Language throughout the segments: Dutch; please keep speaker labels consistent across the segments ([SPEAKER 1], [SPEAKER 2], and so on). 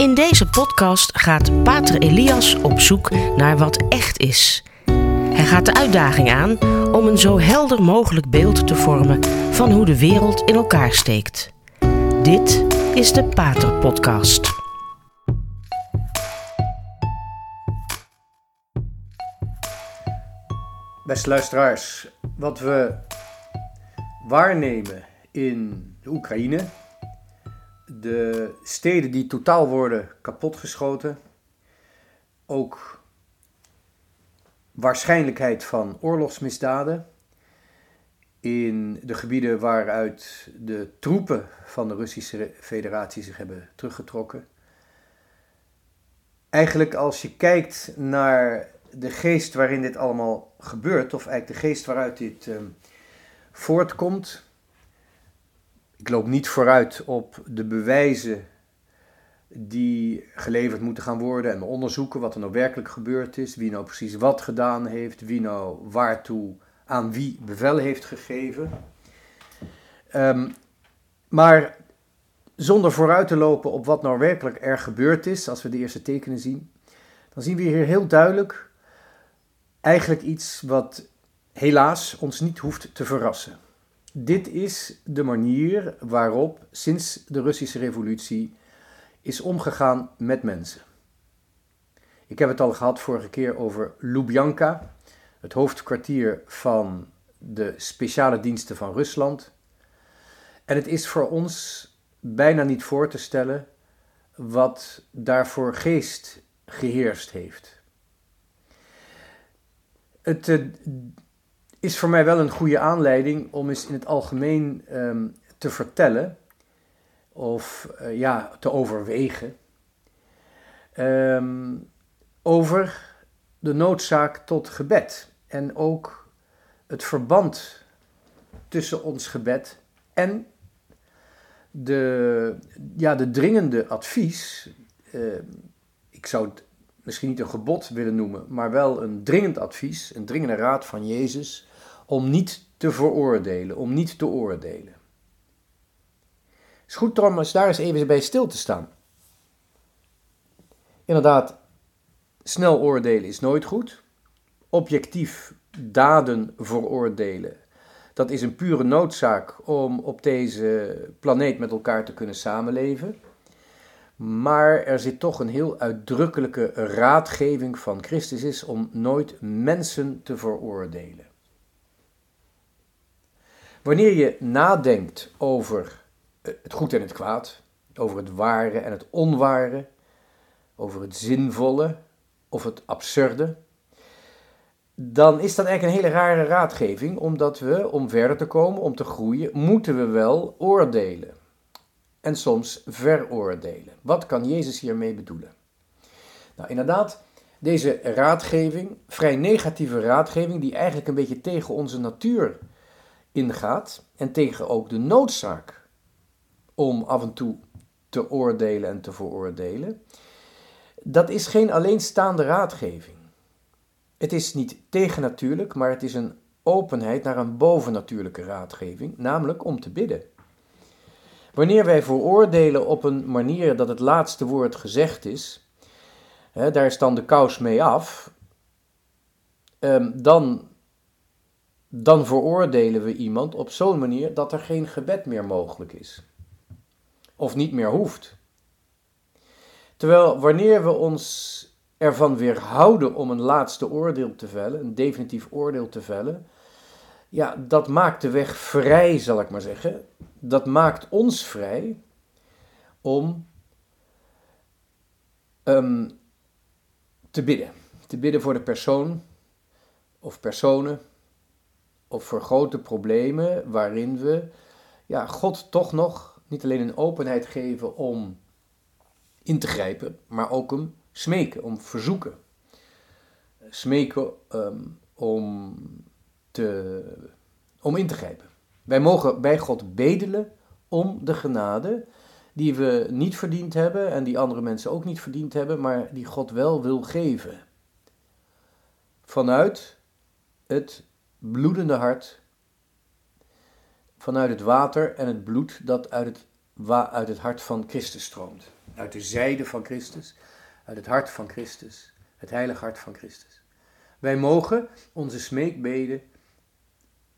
[SPEAKER 1] In deze podcast gaat Pater Elias op zoek naar wat echt is. Hij gaat de uitdaging aan om een zo helder mogelijk beeld te vormen van hoe de wereld in elkaar steekt. Dit is de Pater Podcast.
[SPEAKER 2] Beste luisteraars, wat we waarnemen in de Oekraïne, de steden die totaal worden kapotgeschoten, ook waarschijnlijkheid van oorlogsmisdaden in de gebieden waaruit de troepen van de Russische Federatie zich hebben teruggetrokken. Eigenlijk als je kijkt naar de geest waarin dit allemaal gebeurt, of eigenlijk de geest waaruit dit uh, voortkomt. Ik loop niet vooruit op de bewijzen die geleverd moeten gaan worden en onderzoeken wat er nou werkelijk gebeurd is, wie nou precies wat gedaan heeft, wie nou waartoe aan wie bevel heeft gegeven. Um, maar zonder vooruit te lopen op wat nou werkelijk er gebeurd is, als we de eerste tekenen zien, dan zien we hier heel duidelijk eigenlijk iets wat helaas ons niet hoeft te verrassen. Dit is de manier waarop sinds de Russische revolutie is omgegaan met mensen. Ik heb het al gehad vorige keer over Lubjanka, het hoofdkwartier van de speciale diensten van Rusland. En het is voor ons bijna niet voor te stellen wat daarvoor geest geheerst heeft. Het uh, is voor mij wel een goede aanleiding om eens in het algemeen um, te vertellen of uh, ja, te overwegen um, over de noodzaak tot gebed en ook het verband tussen ons gebed en de, ja, de dringende advies. Uh, ik zou het misschien niet een gebod willen noemen, maar wel een dringend advies, een dringende raad van Jezus om niet te veroordelen, om niet te oordelen. Het is goed trouwens daar eens even bij stil te staan. Inderdaad, snel oordelen is nooit goed. Objectief daden veroordelen, dat is een pure noodzaak om op deze planeet met elkaar te kunnen samenleven. Maar er zit toch een heel uitdrukkelijke raadgeving van Christus is om nooit mensen te veroordelen. Wanneer je nadenkt over het goed en het kwaad, over het ware en het onware, over het zinvolle of het absurde, dan is dat eigenlijk een hele rare raadgeving, omdat we, om verder te komen, om te groeien, moeten we wel oordelen en soms veroordelen. Wat kan Jezus hiermee bedoelen? Nou, inderdaad, deze raadgeving, vrij negatieve raadgeving, die eigenlijk een beetje tegen onze natuur ingaat en tegen ook de noodzaak om af en toe te oordelen en te veroordelen, dat is geen alleenstaande raadgeving. Het is niet tegennatuurlijk, maar het is een openheid naar een bovennatuurlijke raadgeving, namelijk om te bidden. Wanneer wij veroordelen op een manier dat het laatste woord gezegd is, hè, daar is dan de kous mee af, um, dan, dan veroordelen we iemand op zo'n manier dat er geen gebed meer mogelijk is. Of niet meer hoeft. Terwijl wanneer we ons ervan weerhouden om een laatste oordeel te vellen, een definitief oordeel te vellen, ja, dat maakt de weg vrij, zal ik maar zeggen. Dat maakt ons vrij om um, te bidden. Te bidden voor de persoon of personen of voor grote problemen waarin we ja, God toch nog niet alleen een openheid geven om in te grijpen, maar ook hem smeken, om verzoeken. Smeken um, om te, om in te grijpen. Wij mogen bij God bedelen om de genade die we niet verdiend hebben en die andere mensen ook niet verdiend hebben, maar die God wel wil geven. Vanuit het bloedende hart, vanuit het water en het bloed dat uit het uit het hart van Christus stroomt. Uit de zijde van Christus, uit het hart van Christus, het heilige hart van Christus. Wij mogen onze smeekbeden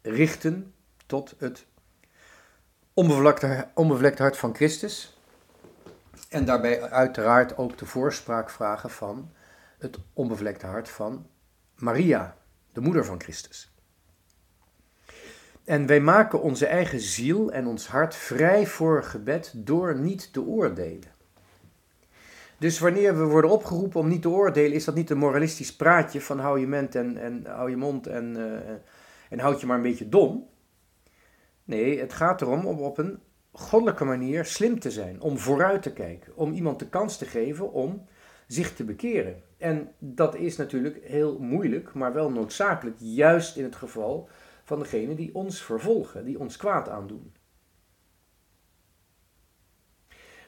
[SPEAKER 2] richten tot het onbevlekte hart van Christus. En daarbij uiteraard ook de voorspraak vragen van het onbevlekte hart van Maria, de moeder van Christus. En wij maken onze eigen ziel en ons hart vrij voor gebed door niet te oordelen. Dus wanneer we worden opgeroepen om niet te oordelen, is dat niet een moralistisch praatje van hou je, ment en, en, hou je mond en, uh, en houd je maar een beetje dom. Nee, het gaat erom om op een goddelijke manier slim te zijn, om vooruit te kijken, om iemand de kans te geven om zich te bekeren. En dat is natuurlijk heel moeilijk, maar wel noodzakelijk, juist in het geval van degenen die ons vervolgen, die ons kwaad aandoen.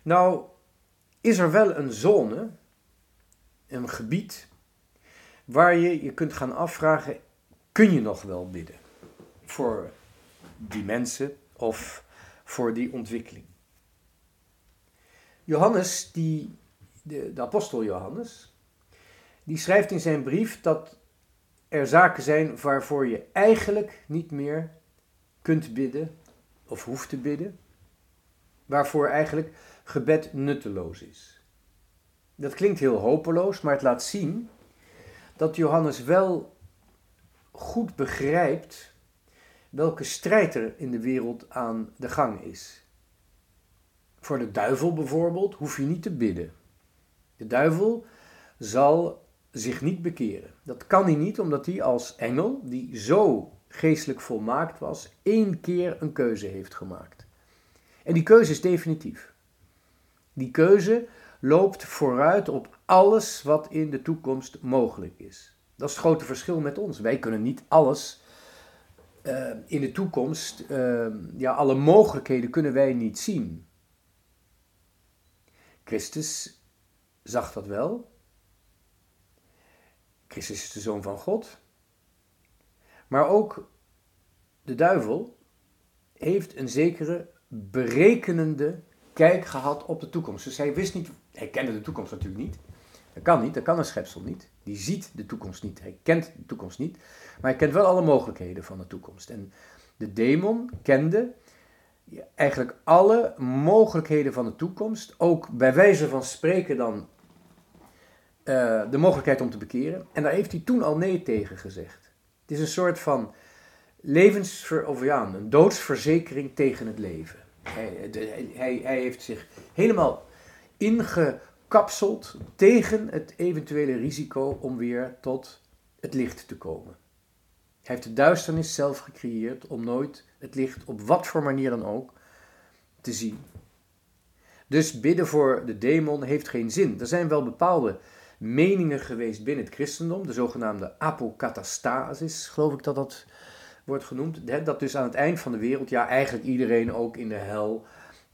[SPEAKER 2] Nou, is er wel een zone, een gebied, waar je je kunt gaan afvragen, kun je nog wel bidden voor die mensen of voor die ontwikkeling? Johannes, die, de, de apostel Johannes, die schrijft in zijn brief dat er zaken zijn waarvoor je eigenlijk niet meer kunt bidden of hoeft te bidden, waarvoor eigenlijk gebed nutteloos is. Dat klinkt heel hopeloos, maar het laat zien dat Johannes wel goed begrijpt welke strijd er in de wereld aan de gang is. Voor de duivel bijvoorbeeld hoef je niet te bidden. De duivel zal zich niet bekeren. Dat kan hij niet, omdat hij als engel, die zo geestelijk volmaakt was, één keer een keuze heeft gemaakt. En die keuze is definitief. Die keuze loopt vooruit op alles wat in de toekomst mogelijk is. Dat is het grote verschil met ons. Wij kunnen niet alles uh, in de toekomst, uh, ja, alle mogelijkheden kunnen wij niet zien. Christus zag dat wel. Christus is de zoon van God. Maar ook de duivel heeft een zekere berekenende kijk gehad op de toekomst. Dus hij wist niet, hij kende de toekomst natuurlijk niet. Dat kan niet, dat kan een schepsel niet. Die ziet de toekomst niet, hij kent de toekomst niet. Maar hij kent wel alle mogelijkheden van de toekomst. En de demon kende eigenlijk alle mogelijkheden van de toekomst. Ook bij wijze van spreken dan uh, de mogelijkheid om te bekeren. En daar heeft hij toen al nee tegen gezegd. Het is een soort van levensver, of ja, een doodsverzekering tegen het leven. Hij, hij, hij heeft zich helemaal ingekapseld tegen het eventuele risico om weer tot het licht te komen. Hij heeft de duisternis zelf gecreëerd om nooit het licht op wat voor manier dan ook te zien. Dus bidden voor de demon heeft geen zin. Er zijn wel bepaalde meningen geweest binnen het christendom, de zogenaamde apokatastasis, geloof ik dat dat wordt genoemd. Dat dus aan het eind van de wereld, ja, eigenlijk iedereen ook in de hel,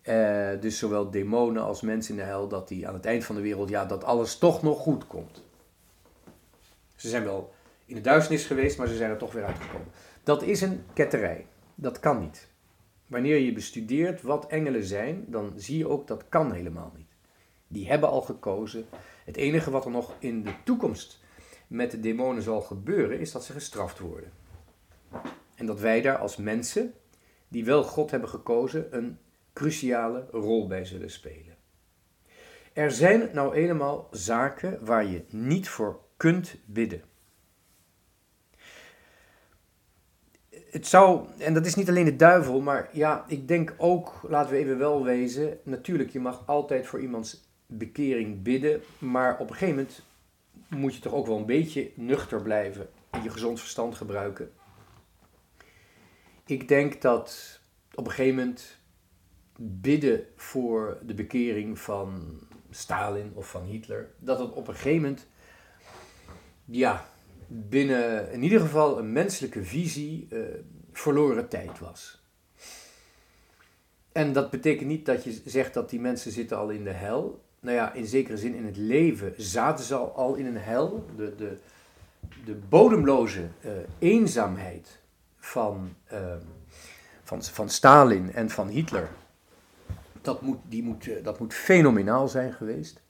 [SPEAKER 2] eh, dus zowel demonen als mensen in de hel, dat die aan het eind van de wereld, ja, dat alles toch nog goed komt. Ze zijn wel in de duisternis geweest, maar ze zijn er toch weer uitgekomen. Dat is een ketterij. Dat kan niet. Wanneer je bestudeert wat engelen zijn, dan zie je ook dat kan helemaal niet. Die hebben al gekozen. Het enige wat er nog in de toekomst met de demonen zal gebeuren, is dat ze gestraft worden. En dat wij daar als mensen, die wel God hebben gekozen, een cruciale rol bij zullen spelen. Er zijn nou eenmaal zaken waar je niet voor kunt bidden. Het zou, en dat is niet alleen de duivel, maar ja, ik denk ook, laten we even wel wezen, natuurlijk, je mag altijd voor iemands bekering bidden, maar op een gegeven moment moet je toch ook wel een beetje nuchter blijven en je gezond verstand gebruiken. Ik denk dat op een gegeven moment bidden voor de bekering van Stalin of van Hitler, dat het op een gegeven moment, ja, binnen in ieder geval een menselijke visie uh, verloren tijd was. En dat betekent niet dat je zegt dat die mensen zitten al in de hel nou ja, in zekere zin in het leven zaten ze al, in een hel. De, de, de bodemloze uh, eenzaamheid van, uh, van, van Stalin en van Hitler dat moet, die moet, eh, dat moet fenomenaal zijn geweest.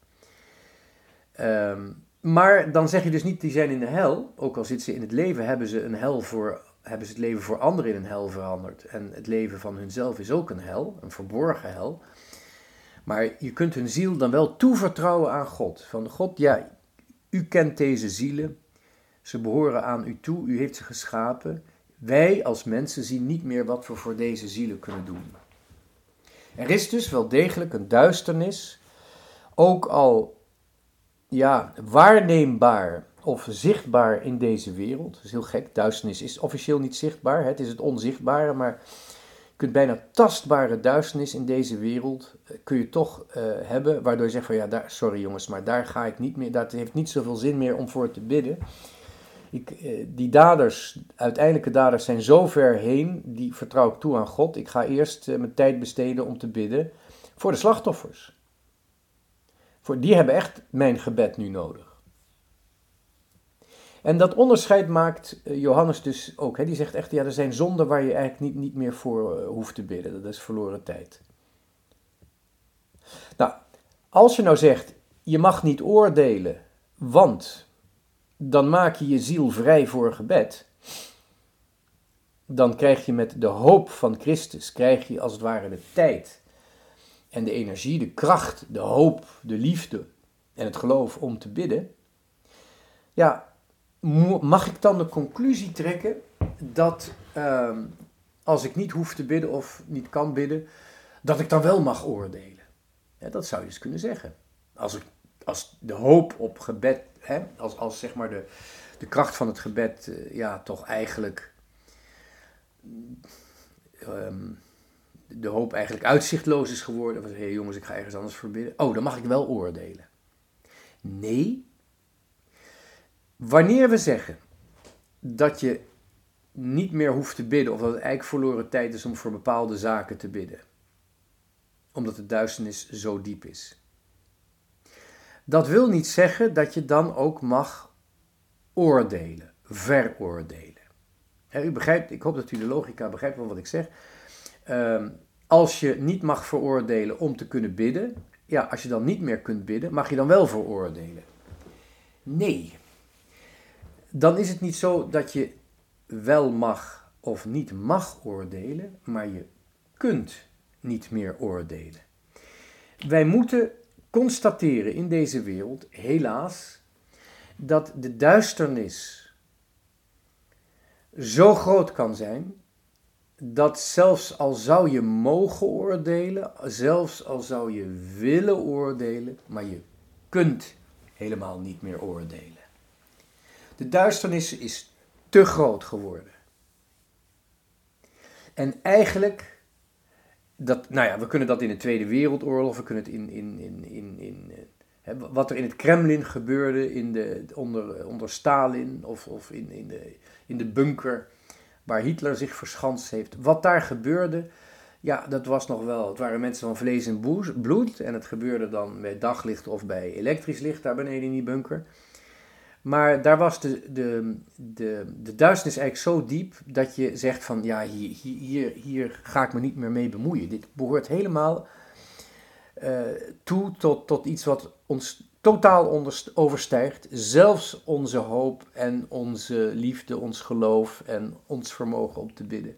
[SPEAKER 2] Ehm, maar dan zeg je dus niet, die zijn in de hel. Ook al zitten ze in het leven, hebben ze, een hel voor, hebben ze het leven voor anderen in een hel veranderd. En het leven van hunzelf is ook een hel, een verborgen hel. Maar je kunt hun ziel dan wel toevertrouwen aan God. Van God, ja, u kent deze zielen. Ze behoren aan u toe, u heeft ze geschapen. Wij als mensen zien niet meer wat we voor deze zielen kunnen doen. Er is dus wel degelijk een duisternis, ook al ja, waarneembaar of zichtbaar in deze wereld. Dat is heel gek, duisternis is officieel niet zichtbaar, het is het onzichtbare, maar kunt bijna tastbare duisternis in deze wereld, eh, kun je toch uh, hebben, waardoor je zegt van ja, daar, sorry jongens, maar daar ga ik niet meer, dat heeft niet zoveel zin meer om voor te bidden. Ik, eh, die daders, uiteindelijke daders zijn zo ver heen, die vertrouw ik toe aan God. Ik ga eerst eh, mijn tijd besteden om te bidden voor de slachtoffers. Voor, die hebben echt mijn gebed nu nodig. En dat onderscheid maakt eh, Johannes dus ook. Hè? Die zegt echt, ja, er zijn zonden waar je eigenlijk niet, niet meer voor hoeft te bidden. Dat is verloren tijd. Nou, als je nou zegt, je mag niet oordelen, want dan maak je je ziel vrij voor gebed. Dan krijg je met de hoop van Christus, krijg je als het ware de tijd en de energie, de kracht, de hoop, de liefde en het geloof om te bidden. Ja, mag ik dan de conclusie trekken dat ehm, als ik niet hoef te bidden of niet kan bidden, dat ik dan wel mag oordelen? Dat zou je eens kunnen zeggen. Als, ik, als de hoop op gebed hè, als, als zeg maar de, de kracht van het gebed uh, ja, toch eigenlijk um, de hoop eigenlijk uitzichtloos is geworden. Van hé jongens, ik ga ergens anders verbidden. Oh, dan mag ik wel oordelen. Nee. Wanneer we zeggen dat je niet meer hoeft te bidden, of dat het eigenlijk verloren tijd is om voor bepaalde zaken te bidden, omdat de duisternis zo diep is. Dat wil niet zeggen dat je dan ook mag oordelen, veroordelen. u begrijpt, ik hoop dat u de logica begrijpt van wat ik zeg. Ehm, als je niet mag veroordelen om te kunnen bidden, ja, als je dan niet meer kunt bidden, mag je dan wel veroordelen? Nee. Dan is het niet zo dat je wel mag of niet mag oordelen, maar je kunt niet meer oordelen. Wij moeten constateren in deze wereld, helaas, dat de duisternis zo groot kan zijn dat zelfs al zou je mogen oordelen, zelfs al zou je willen oordelen, maar je kunt helemaal niet meer oordelen. De duisternis is te groot geworden. En eigenlijk dat, nou ja, we kunnen dat in de Tweede Wereldoorlog, we kunnen het in, in, in, in, in hè, wat er in het Kremlin gebeurde in de, onder, onder Stalin of, of in, in, de, in de bunker waar Hitler zich verschanst heeft. Wat daar gebeurde, ja, dat was nog wel, het waren mensen van vlees en bloed en het gebeurde dan met daglicht of bij elektrisch licht daar beneden in die bunker. Maar daar was de, de, de, de duisternis eigenlijk zo diep dat je zegt van ja, hier, hier, hier ga ik me niet meer mee bemoeien. Dit behoort helemaal uh, toe tot, tot iets wat ons totaal overstijgt. Zelfs onze hoop en onze liefde, ons geloof en ons vermogen om te bidden.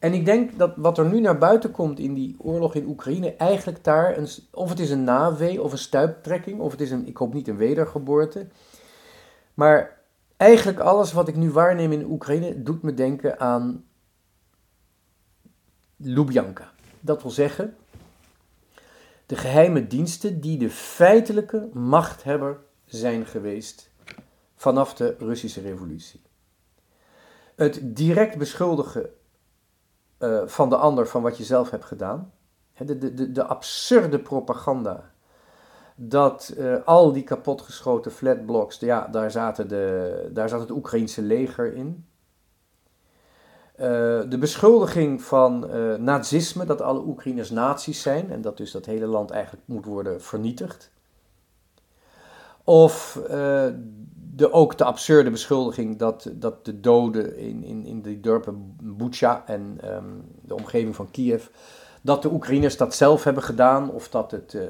[SPEAKER 2] En ik denk dat wat er nu naar buiten komt in die oorlog in Oekraïne, eigenlijk daar, een, of het is een nawee of een stuiptrekking, of het is een, ik hoop niet een wedergeboorte. Maar eigenlijk alles wat ik nu waarneem in Oekraïne doet me denken aan Lubjanka. Dat wil zeggen, de geheime diensten die de feitelijke machthebber zijn geweest vanaf de Russische revolutie. Het direct beschuldigen uh, van de ander van wat je zelf hebt gedaan. De, de, de, de absurde propaganda dat uh, al die kapotgeschoten flatblocks, ja, daar, zaten de, daar zat het Oekraïense leger in. Uh, de beschuldiging van nazisme, dat alle Oekraïners nazi's zijn en dat dus dat hele land eigenlijk moet worden vernietigd. Of de, ook de absurde beschuldiging dat, dat de doden in, in, in die dorpen Bucha en um, de omgeving van Kiev, dat de Oekraïners dat zelf hebben gedaan of dat het uh,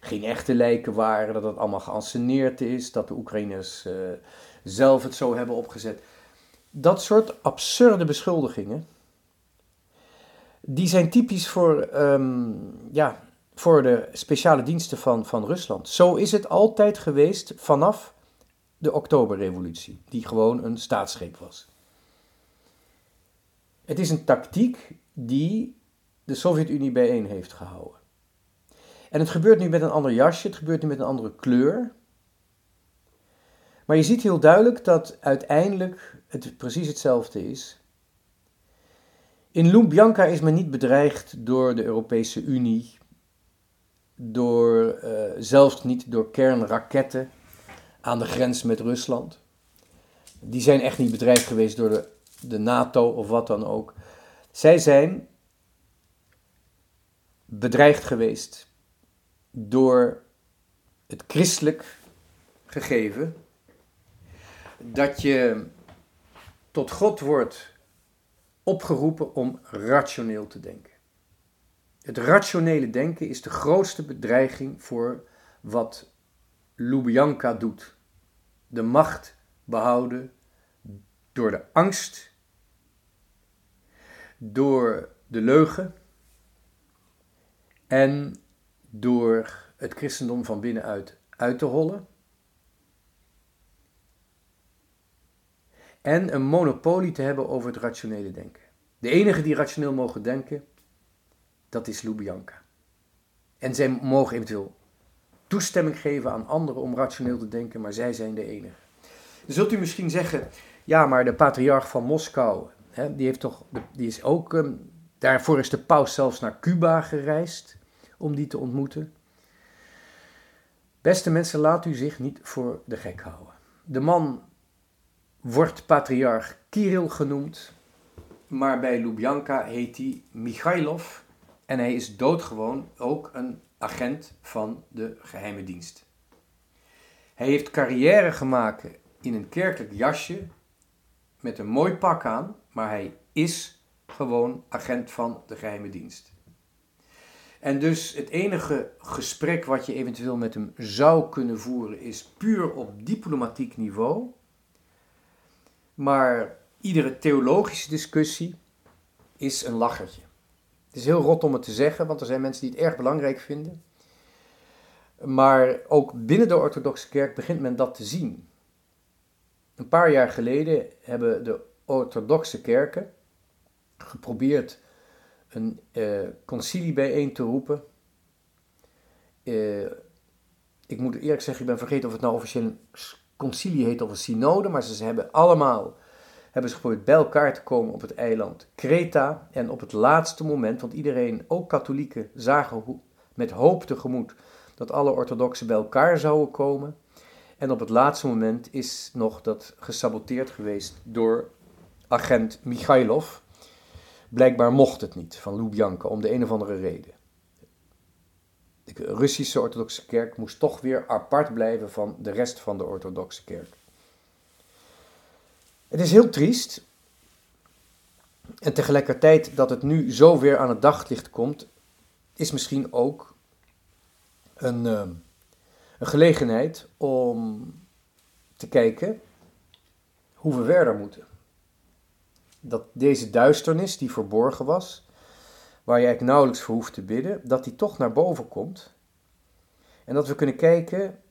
[SPEAKER 2] geen echte lijken waren, dat het allemaal geanceneerd is, dat de Oekraïners uh, zelf het zo hebben opgezet. Dat soort absurde beschuldigingen, die zijn typisch voor, um, ja, voor de speciale diensten van, van Rusland. Zo is het altijd geweest vanaf de Oktoberrevolutie, die gewoon een staatsgreep was. Het is een tactiek die de Sovjet-Unie bijeen heeft gehouden. En het gebeurt nu met een ander jasje, het gebeurt nu met een andere kleur. Maar je ziet heel duidelijk dat uiteindelijk het precies hetzelfde is. In Lubjanka is men niet bedreigd door de Europese Unie, door, uh, zelfs niet door kernraketten aan de grens met Rusland. Die zijn echt niet bedreigd geweest door de, de NATO of wat dan ook. Zij zijn bedreigd geweest door het christelijk gegeven dat je tot God wordt opgeroepen om rationeel te denken. Het rationele denken is de grootste bedreiging voor wat Lubjanka doet. De macht behouden door de angst, door de leugen en door het christendom van binnenuit uit te hollen. En een monopolie te hebben over het rationele denken. De enige die rationeel mogen denken, dat is Lubjanka. En zij mogen eventueel toestemming geven aan anderen om rationeel te denken, maar zij zijn de enige. Dan zult u misschien zeggen, ja, maar de patriarch van Moskou, hè, die, heeft toch, die is ook, ehm, daarvoor is de paus zelfs naar Cuba gereisd om die te ontmoeten. Beste mensen, laat u zich niet voor de gek houden. De man wordt patriarch Kirill genoemd, maar bij Lubjanka heet hij Michailov en hij is doodgewoon ook een agent van de geheime dienst. Hij heeft carrière gemaakt in een kerkelijk jasje met een mooi pak aan, maar hij is gewoon agent van de geheime dienst. En dus het enige gesprek wat je eventueel met hem zou kunnen voeren is puur op diplomatiek niveau. Maar iedere theologische discussie is een lachertje. Het is heel rot om het te zeggen, want er zijn mensen die het erg belangrijk vinden. Maar ook binnen de orthodoxe kerk begint men dat te zien. Een paar jaar geleden hebben de orthodoxe kerken geprobeerd een uh, concilie bijeen te roepen. Uh, ik moet eerlijk zeggen, ik ben vergeten of het nou officieel een concilie heet of een synode, maar ze hebben allemaal hebben ze geprobeerd bij elkaar te komen op het eiland Kreta. En op het laatste moment, want iedereen, ook katholieken, zagen met hoop tegemoet dat alle orthodoxen bij elkaar zouden komen. En op het laatste moment is nog dat gesaboteerd geweest door agent Michailov. Blijkbaar mocht het niet van Lubjanka om de een of andere reden. De Russische orthodoxe kerk moest toch weer apart blijven van de rest van de orthodoxe kerk. Het is heel triest. En tegelijkertijd dat het nu zo weer aan het daglicht komt, is misschien ook een, ehm, een gelegenheid om te kijken hoe we verder moeten. Dat deze duisternis die verborgen was, waar je eigenlijk nauwelijks voor hoeft te bidden, dat die toch naar boven komt. En dat we kunnen kijken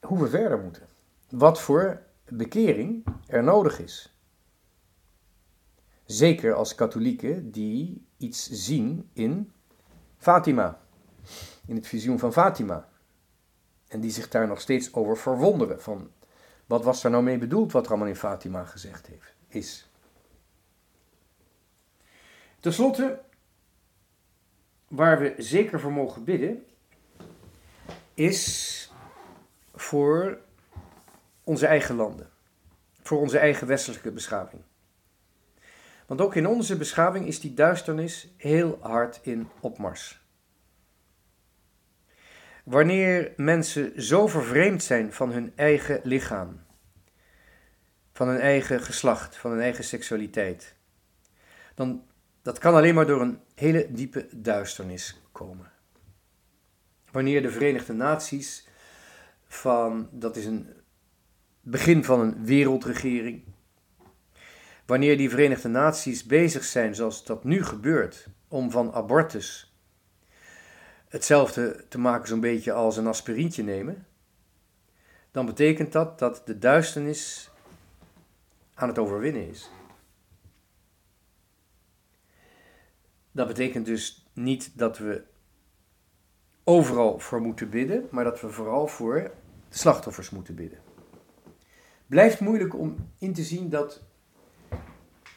[SPEAKER 2] hoe we verder moeten. Wat voor bekering er nodig is. Zeker als katholieken die iets zien in Fatima, in het visioen van Fatima. En die zich daar nog steeds over verwonderen van wat was daar nou mee bedoeld wat er allemaal in Fatima gezegd heeft, is. Ten slotte, waar we zeker voor mogen bidden, is voor onze eigen landen, voor onze eigen westelijke beschaving. Want ook in onze beschaving is die duisternis heel hard in opmars. Wanneer mensen zo vervreemd zijn van hun eigen lichaam, van hun eigen geslacht, van hun eigen seksualiteit, dan, dat kan alleen maar door een hele diepe duisternis komen. Wanneer de Verenigde Naties van, dat is een begin van een wereldregering, wanneer die Verenigde Naties bezig zijn, zoals dat nu gebeurt, om van abortus hetzelfde te maken, zo'n beetje als een aspirintje nemen, dan betekent dat dat de duisternis aan het overwinnen is. Dat betekent dus niet dat we overal voor moeten bidden, maar dat we vooral voor de slachtoffers moeten bidden. Blijft moeilijk om in te zien dat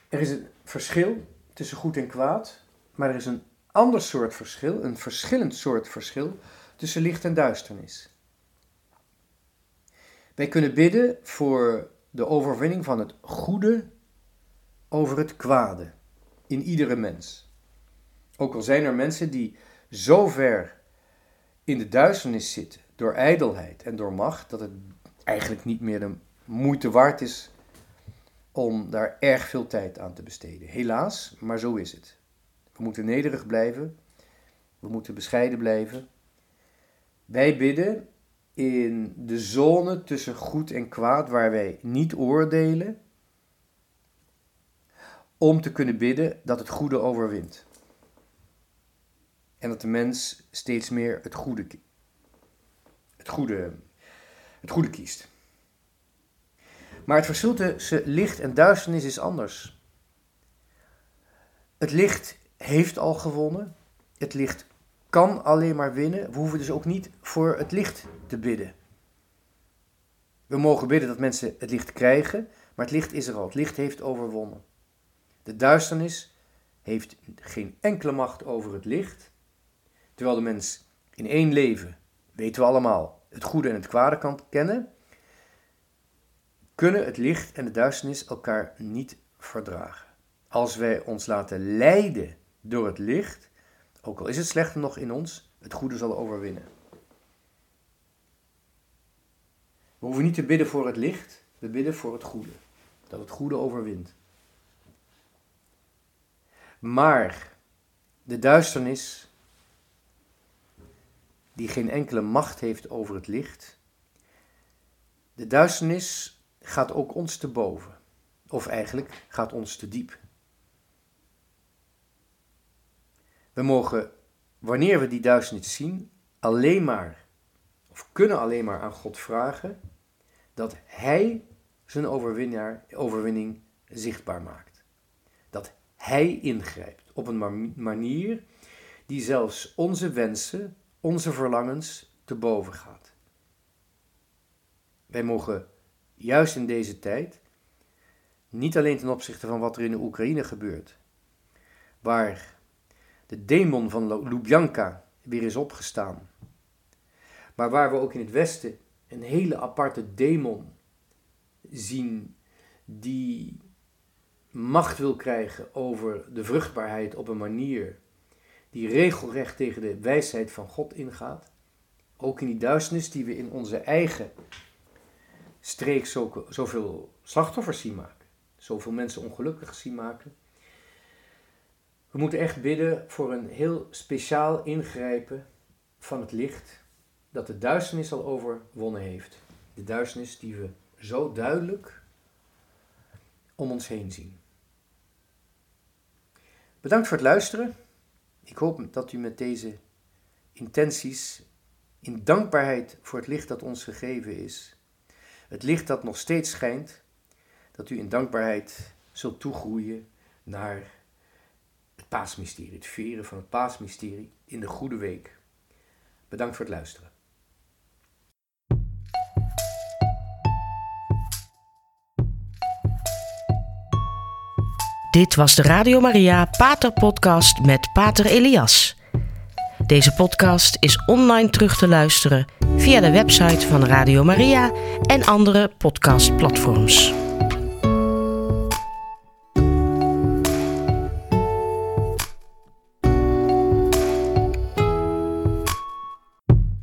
[SPEAKER 2] er is een verschil tussen goed en kwaad, maar er is een ander soort verschil, een verschillend soort verschil tussen licht en duisternis. Wij kunnen bidden voor de overwinning van het goede over het kwade in iedere mens. Ook al zijn er mensen die zo ver in de duisternis zitten door ijdelheid en door macht dat het eigenlijk niet meer de moeite waard is om daar erg veel tijd aan te besteden. Helaas, maar zo is het. We moeten nederig blijven, we moeten bescheiden blijven. Wij bidden in de zone tussen goed en kwaad, waar wij niet oordelen, om te kunnen bidden dat het goede overwint. En dat de mens steeds meer het goede, het goede, het goede kiest. Maar het verschil tussen licht en duisternis is anders. Het licht heeft al gewonnen. Het licht kan alleen maar winnen. We hoeven dus ook niet voor het licht te bidden. We mogen bidden dat mensen het licht krijgen, maar het licht is er al. Het licht heeft overwonnen. De duisternis heeft geen enkele macht over het licht. Terwijl de mens in één leven, weten we allemaal, het goede en het kwade kan kennen, kunnen het licht en de duisternis elkaar niet verdragen. Als wij ons laten leiden door het licht, ook al is het slechte nog in ons, het goede zal overwinnen. We hoeven niet te bidden voor het licht, we bidden voor het goede. Dat het goede overwint. Maar de duisternis, die geen enkele macht heeft over het licht, de duisternis gaat ook ons te boven. Of eigenlijk gaat ons te diep. We mogen, wanneer we die duisternis zien, alleen maar, of kunnen alleen maar aan God vragen dat Hij zijn overwinning zichtbaar maakt. Dat Hij ingrijpt op een manier die zelfs onze wensen, onze verlangens te boven gaat. Wij mogen juist in deze tijd, niet alleen ten opzichte van wat er in de Oekraïne gebeurt, waar de demon van Lubjanka weer is opgestaan. Maar waar we ook in het Westen een hele aparte demon zien die macht wil krijgen over de vruchtbaarheid op een manier die regelrecht tegen de wijsheid van God ingaat. Ook in die duisternis die we in onze eigen streek zoveel slachtoffers zien maken, zoveel mensen ongelukkig zien maken. We moeten echt bidden voor een heel speciaal ingrijpen van het licht dat de duisternis al overwonnen heeft. De duisternis die we zo duidelijk om ons heen zien. Bedankt voor het luisteren. Ik hoop dat u met deze intenties in dankbaarheid voor het licht dat ons gegeven is, het licht dat nog steeds schijnt, dat u in dankbaarheid zult toegroeien naar paasmysterie, het vieren van het paasmysterie in de Goede Week. Bedankt voor het luisteren.
[SPEAKER 1] Dit was de Radio Maria Pater Podcast met Pater Elias. Deze podcast is online terug te luisteren via de website van Radio Maria en andere podcastplatforms.